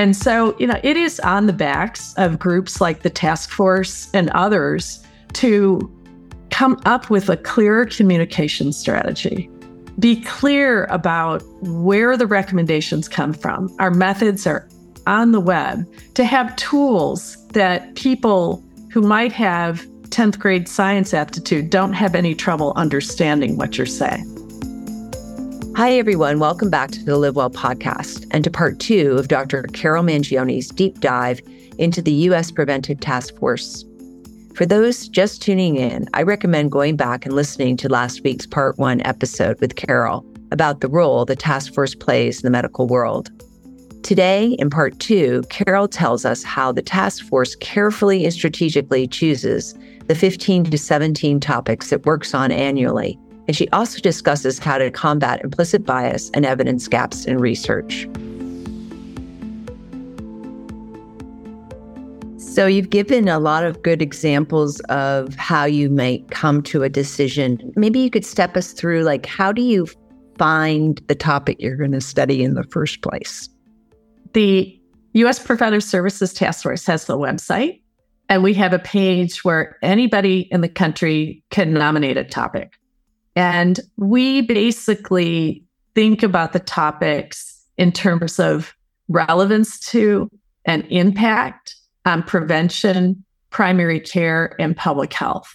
And so, you know, it is on the backs of groups like the task force and others to come up with a clearer communication strategy. Be clear about where the recommendations come from. Our methods are on the web to have tools that people who might have 10th grade science aptitude don't have any trouble understanding what you're saying. Hi, everyone. Welcome back to the Live Well podcast and to part two of Dr. Carol Mangione's deep dive into the U.S. Preventive Task Force. For those just tuning in, I recommend going back and listening to last week's part one episode with Carol about the role the task force plays in the medical world. Today, in part two, Carol tells us how the task force carefully and strategically chooses the 15 to 17 topics it works on annually. And she also discusses how to combat implicit bias and evidence gaps in research. So, you've given a lot of good examples of how you might come to a decision. Maybe you could step us through, like, how do you find the topic you're going to study in the first place? The U.S. Preventive Services Task Force has the website, and we have a page where anybody in the country can nominate a topic. And we basically think about the topics in terms of relevance to and impact on prevention, primary care, and public health.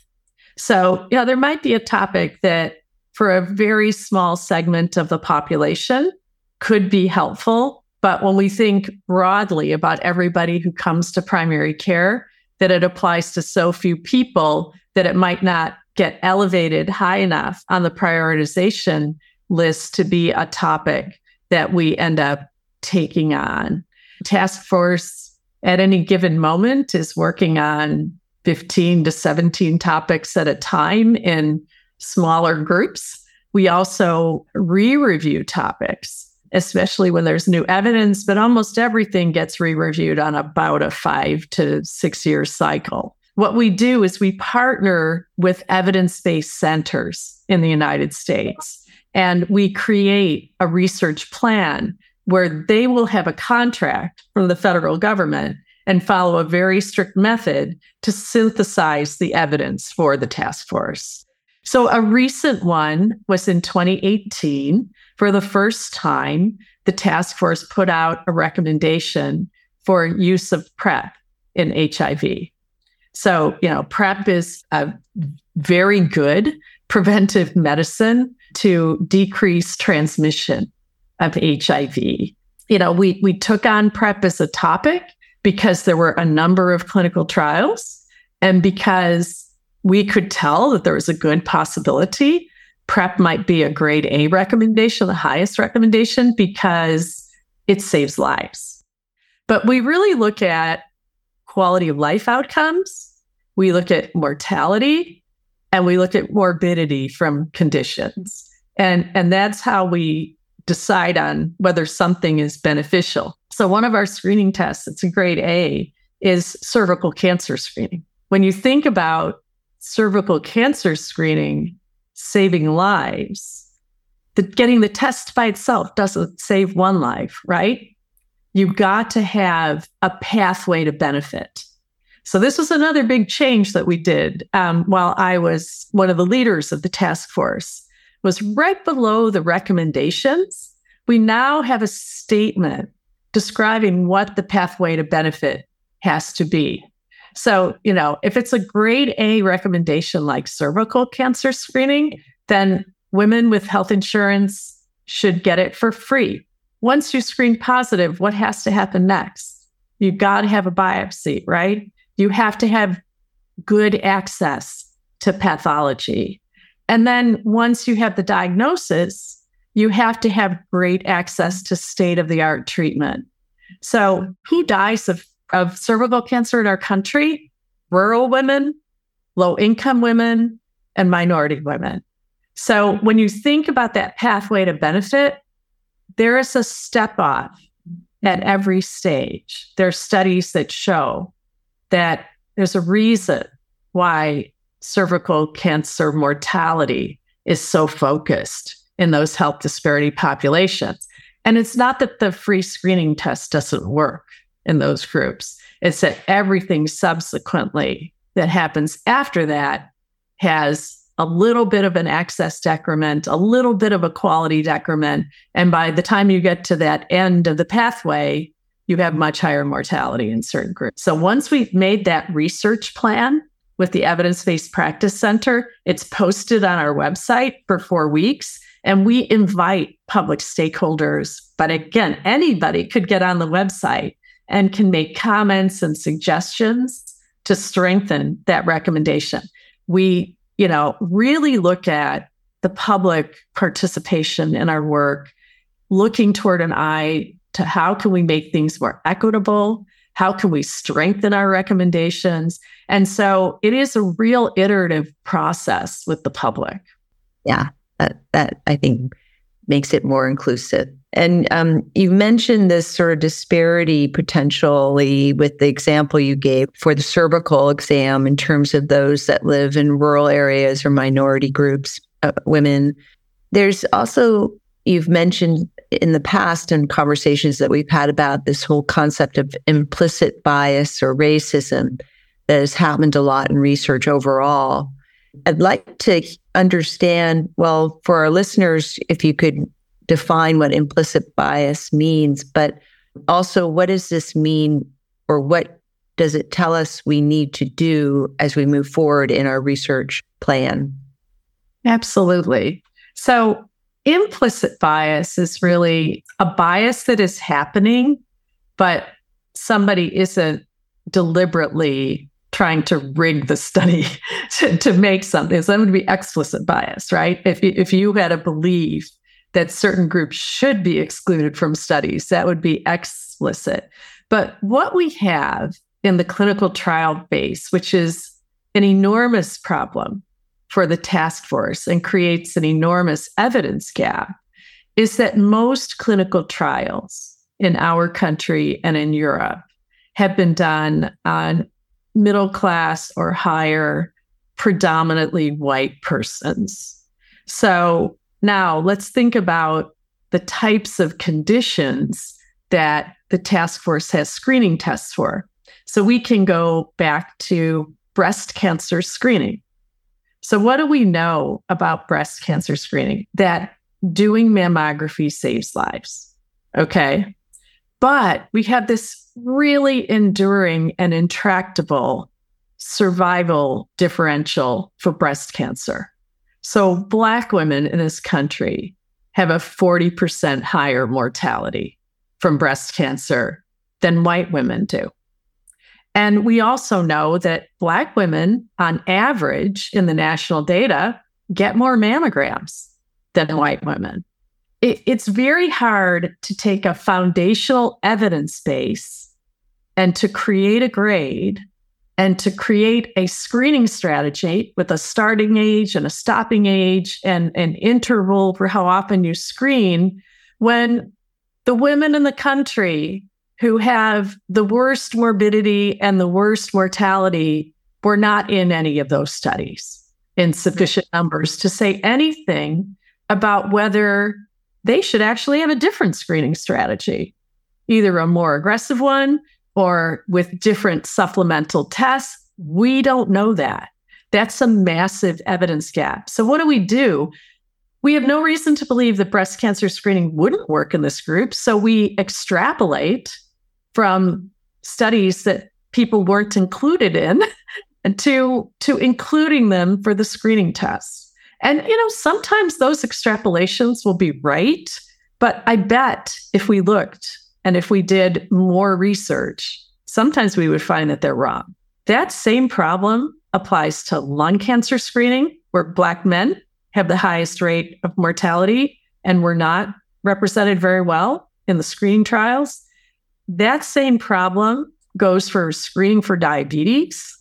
So, yeah, there might be a topic that for a very small segment of the population could be helpful. But when we think broadly about everybody who comes to primary care, that it applies to so few people that it might not get elevated high enough on the prioritization list to be a topic that we end up taking on. Task force at any given moment is working on 15 to 17 topics at a time in smaller groups. We also re review topics especially when there's new evidence, but almost everything gets re reviewed on about a five to six year cycle. What we do is we partner with evidence based centers in the United States and we create a research plan where they will have a contract from the federal government and follow a very strict method to synthesize the evidence for the task force. So, a recent one was in 2018 for the first time, the task force put out a recommendation for use of PrEP in HIV. So, you know, PrEP is a very good preventive medicine to decrease transmission of HIV. You know, we we took on PrEP as a topic because there were a number of clinical trials and because we could tell that there was a good possibility PrEP might be a grade A recommendation, the highest recommendation, because it saves lives. But we really look at quality of life outcomes, we look at mortality, and we look at morbidity from conditions. And, and that's how we decide on whether something is beneficial. So, one of our screening tests, it's a grade A, is cervical cancer screening. When you think about cervical cancer screening, saving lives. The, getting the test by itself doesn't save one life, right? You've got to have a pathway to benefit. So this was another big change that we did um, while I was one of the leaders of the task force. Was right below the recommendations. We now have a statement describing what the pathway to benefit has to be. So, you know, if it's a grade A recommendation like cervical cancer screening, then women with health insurance should get it for free. Once you screen positive, what has to happen next? You've got to have a biopsy, right? You have to have good access to pathology. And then once you have the diagnosis, you have to have great access to state of the art treatment. So, who dies of of cervical cancer in our country rural women, low income women, and minority women. So when you think about that pathway to benefit, there is a step off at every stage. There are studies that show that there's a reason why cervical cancer mortality is so focused in those health disparity populations. And it's not that the free screening test doesn't work in those groups, it's that everything subsequently that happens after that has a little bit of an access decrement, a little bit of a quality decrement. And by the time you get to that end of the pathway, you have much higher mortality in certain groups. So once we've made that research plan with the Evidence Based Practice Center, it's posted on our website for four weeks. And we invite public stakeholders. But again, anybody could get on the website and can make comments and suggestions to strengthen that recommendation. We, you know, really look at the public participation in our work, looking toward an eye to how can we make things more equitable? How can we strengthen our recommendations? And so it is a real iterative process with the public. Yeah, that, that I think makes it more inclusive. And um, you mentioned this sort of disparity potentially with the example you gave for the cervical exam in terms of those that live in rural areas or minority groups, uh, women. There's also, you've mentioned in the past and conversations that we've had about this whole concept of implicit bias or racism that has happened a lot in research overall. I'd like to understand, well, for our listeners, if you could define what implicit bias means, but also what does this mean or what does it tell us we need to do as we move forward in our research plan? Absolutely. So, implicit bias is really a bias that is happening, but somebody isn't deliberately trying to rig the study to, to make something. So that would be explicit bias, right? If if you had a belief that certain groups should be excluded from studies. That would be explicit. But what we have in the clinical trial base, which is an enormous problem for the task force and creates an enormous evidence gap, is that most clinical trials in our country and in Europe have been done on middle class or higher, predominantly white persons. So now, let's think about the types of conditions that the task force has screening tests for. So we can go back to breast cancer screening. So, what do we know about breast cancer screening? That doing mammography saves lives. Okay. But we have this really enduring and intractable survival differential for breast cancer. So, Black women in this country have a 40% higher mortality from breast cancer than white women do. And we also know that Black women, on average, in the national data, get more mammograms than white women. It, it's very hard to take a foundational evidence base and to create a grade and to create a screening strategy with a starting age and a stopping age and an interval for how often you screen when the women in the country who have the worst morbidity and the worst mortality were not in any of those studies in sufficient numbers to say anything about whether they should actually have a different screening strategy, either a more aggressive one or with different supplemental tests. We don't know that. That's a massive evidence gap. So, what do we do? We have no reason to believe that breast cancer screening wouldn't work in this group. So, we extrapolate from studies that people weren't included in and to, to including them for the screening tests. And, you know, sometimes those extrapolations will be right. But I bet if we looked and if we did more research, sometimes we would find that they're wrong. That same problem applies to lung cancer screening, where Black men have the highest rate of mortality and were not represented very well in the screening trials. That same problem goes for screening for diabetes,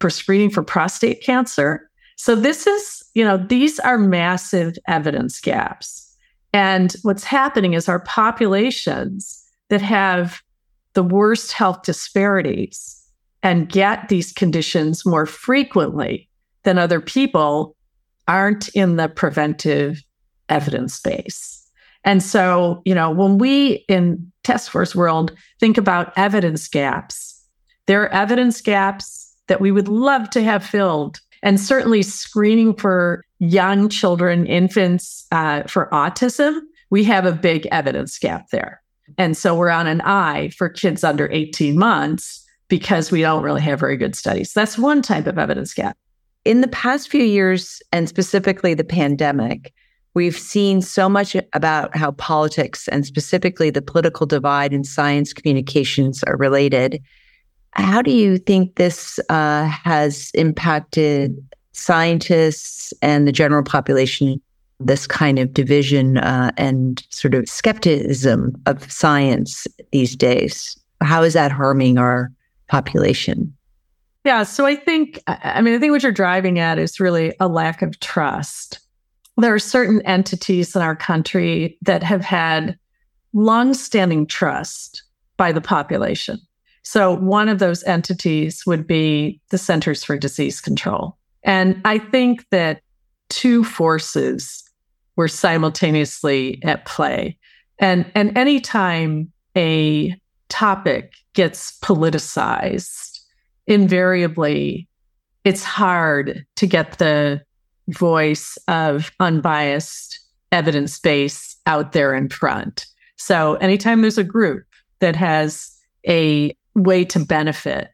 for screening for prostate cancer. So, this is, you know, these are massive evidence gaps. And what's happening is our populations that have the worst health disparities and get these conditions more frequently than other people aren't in the preventive evidence base. And so, you know, when we in task force world think about evidence gaps, there are evidence gaps that we would love to have filled. And certainly screening for young children, infants uh, for autism, we have a big evidence gap there. And so we're on an eye for kids under 18 months because we don't really have very good studies. That's one type of evidence gap. In the past few years, and specifically the pandemic, we've seen so much about how politics and specifically the political divide in science communications are related. How do you think this uh, has impacted scientists and the general population? This kind of division uh, and sort of skepticism of science these days. How is that harming our population? Yeah. So I think, I mean, I think what you're driving at is really a lack of trust. There are certain entities in our country that have had longstanding trust by the population. So one of those entities would be the Centers for Disease Control. And I think that two forces were simultaneously at play. And, and anytime a topic gets politicized, invariably it's hard to get the voice of unbiased evidence base out there in front. So anytime there's a group that has a way to benefit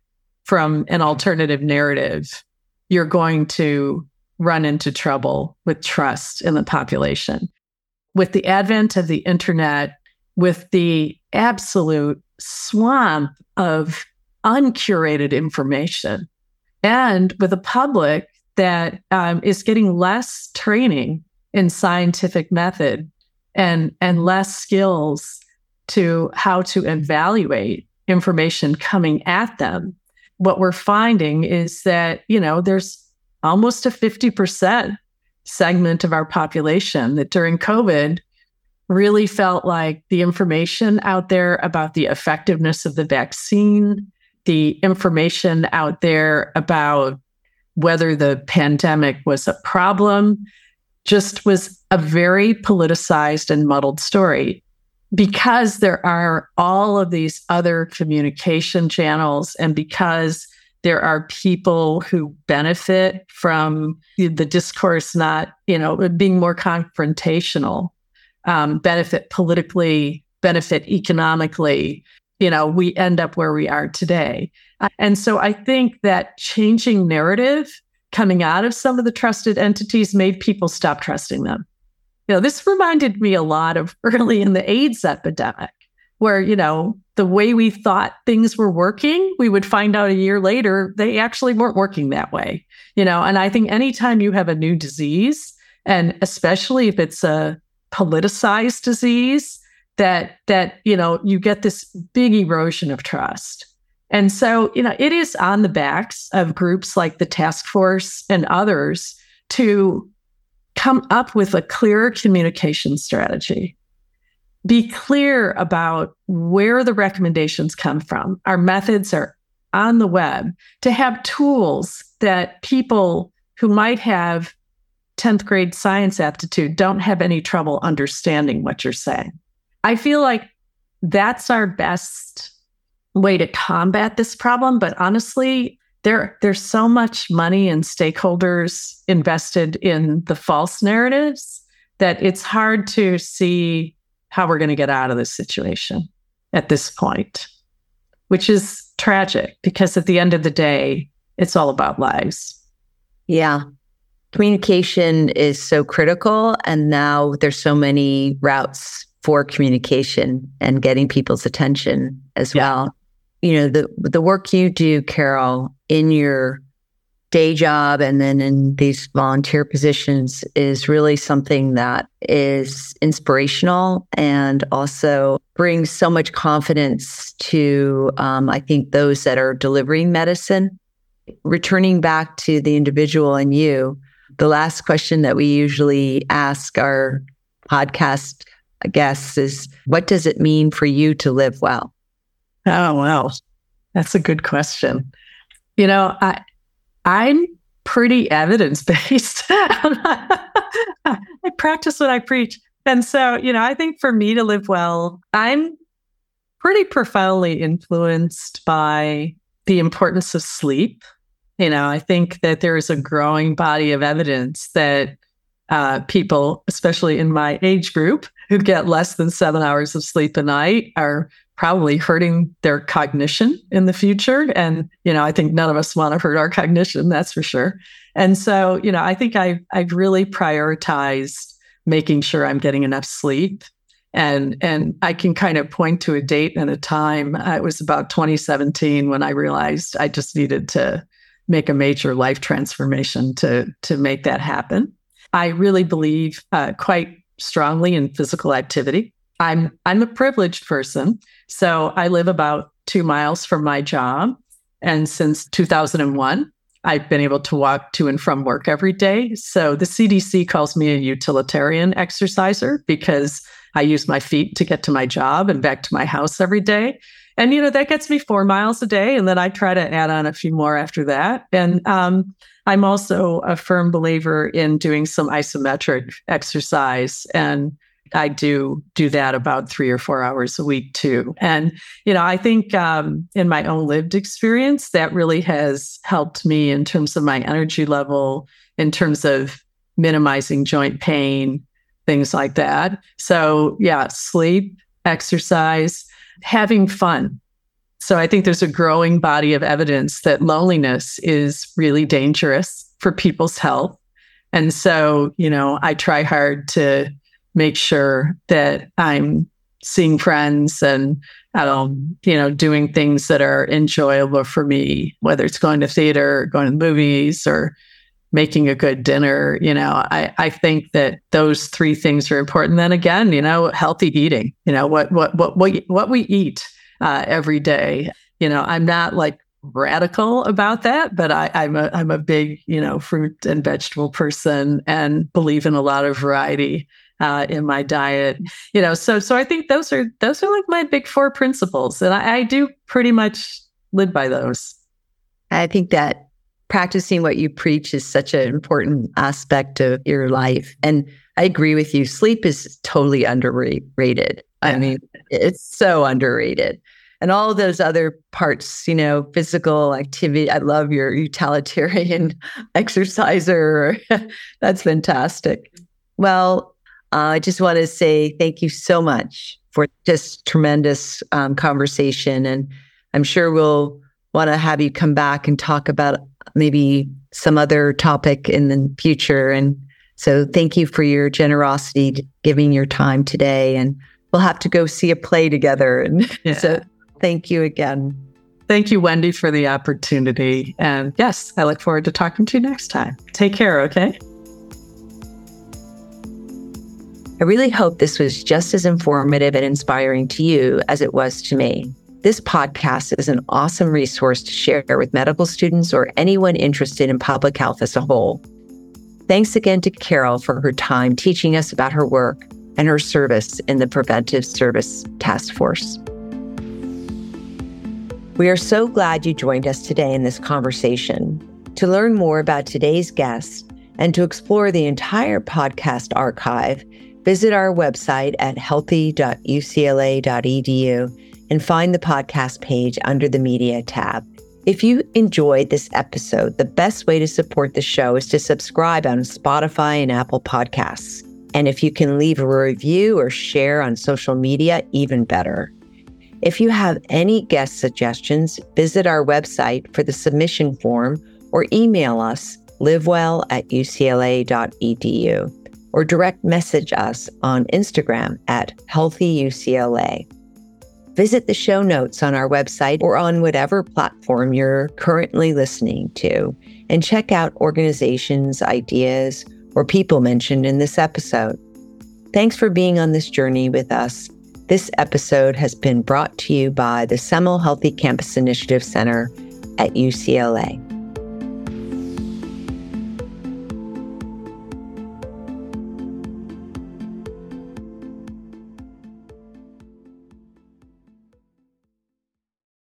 from an alternative narrative, you're going to run into trouble with trust in the population. With the advent of the internet, with the absolute swamp of uncurated information, and with a public that um, is getting less training in scientific method and and less skills to how to evaluate information coming at them what we're finding is that you know there's almost a 50% segment of our population that during covid really felt like the information out there about the effectiveness of the vaccine the information out there about whether the pandemic was a problem just was a very politicized and muddled story. Because there are all of these other communication channels and because there are people who benefit from the discourse not you know being more confrontational um, benefit politically benefit economically you know we end up where we are today and so I think that changing narrative coming out of some of the trusted entities made people stop trusting them. You know, this reminded me a lot of early in the AIDS epidemic, where, you know, the way we thought things were working, we would find out a year later they actually weren't working that way. You know, and I think anytime you have a new disease, and especially if it's a politicized disease, that that you know you get this big erosion of trust and so, you know, it is on the backs of groups like the task force and others to come up with a clearer communication strategy. Be clear about where the recommendations come from. Our methods are on the web to have tools that people who might have 10th grade science aptitude don't have any trouble understanding what you're saying. I feel like that's our best way to combat this problem. But honestly, there there's so much money and stakeholders invested in the false narratives that it's hard to see how we're going to get out of this situation at this point, which is tragic because at the end of the day, it's all about lives. Yeah. Communication is so critical. And now there's so many routes for communication and getting people's attention as yeah. well you know the the work you do carol in your day job and then in these volunteer positions is really something that is inspirational and also brings so much confidence to um, i think those that are delivering medicine returning back to the individual and you the last question that we usually ask our podcast guests is what does it mean for you to live well Oh, well, that's a good question. You know, I I'm pretty evidence based. I practice what I preach. and so, you know, I think for me to live well, I'm pretty profoundly influenced by the importance of sleep. You know, I think that there is a growing body of evidence that uh, people, especially in my age group, who get less than seven hours of sleep a night are probably hurting their cognition in the future. And, you know, I think none of us want to hurt our cognition, that's for sure. And so, you know, I think I, I've really prioritized making sure I'm getting enough sleep. And, and I can kind of point to a date and a time. Uh, it was about 2017 when I realized I just needed to make a major life transformation to, to make that happen. I really believe uh, quite strongly in physical activity. I'm I'm a privileged person, so I live about two miles from my job, and since 2001, I've been able to walk to and from work every day. So the CDC calls me a utilitarian exerciser because I use my feet to get to my job and back to my house every day. And, you know, that gets me four miles a day. And then I try to add on a few more after that. And um, I'm also a firm believer in doing some isometric exercise. And I do do that about three or four hours a week too. And, you know, I think um, in my own lived experience, that really has helped me in terms of my energy level, in terms of minimizing joint pain, things like that. So, yeah, sleep, exercise, having fun. So, I think there's a growing body of evidence that loneliness is really dangerous for people's health. And so, you know, I try hard to make sure that I'm seeing friends and um, you know doing things that are enjoyable for me whether it's going to theater going to movies or making a good dinner you know i i think that those three things are important then again you know healthy eating you know what what what what, what we eat uh, every day you know i'm not like radical about that, but I, I'm a I'm a big you know fruit and vegetable person and believe in a lot of variety uh, in my diet. You know, so so I think those are those are like my big four principles, and I, I do pretty much live by those. I think that practicing what you preach is such an important aspect of your life, and I agree with you. Sleep is totally underrated. I mean, it's so underrated. And all those other parts, you know, physical activity. I love your utilitarian exerciser. That's fantastic. Well, uh, I just want to say thank you so much for this tremendous um, conversation. And I'm sure we'll want to have you come back and talk about maybe some other topic in the future. And so thank you for your generosity, giving your time today. And we'll have to go see a play together. And yeah. so thank you again. Thank you, Wendy, for the opportunity. And yes, I look forward to talking to you next time. Take care, okay? I really hope this was just as informative and inspiring to you as it was to me. This podcast is an awesome resource to share with medical students or anyone interested in public health as a whole. Thanks again to Carol for her time teaching us about her work and her service in the Preventive Service Task Force. We are so glad you joined us today in this conversation. To learn more about today's guest and to explore the entire podcast archive, Visit our website at healthy.ucla.edu and find the podcast page under the Media tab. If you enjoyed this episode, the best way to support the show is to subscribe on Spotify and Apple Podcasts. And if you can leave a review or share on social media, even better. If you have any guest suggestions, visit our website for the submission form or email us livewell at ucla.edu or direct message us on Instagram at HealthyUCLA. Visit the show notes on our website or on whatever platform you're currently listening to and check out organizations, ideas, or people mentioned in this episode. Thanks for being on this journey with us. This episode has been brought to you by the Semel Healthy Campus Initiative Center at UCLA.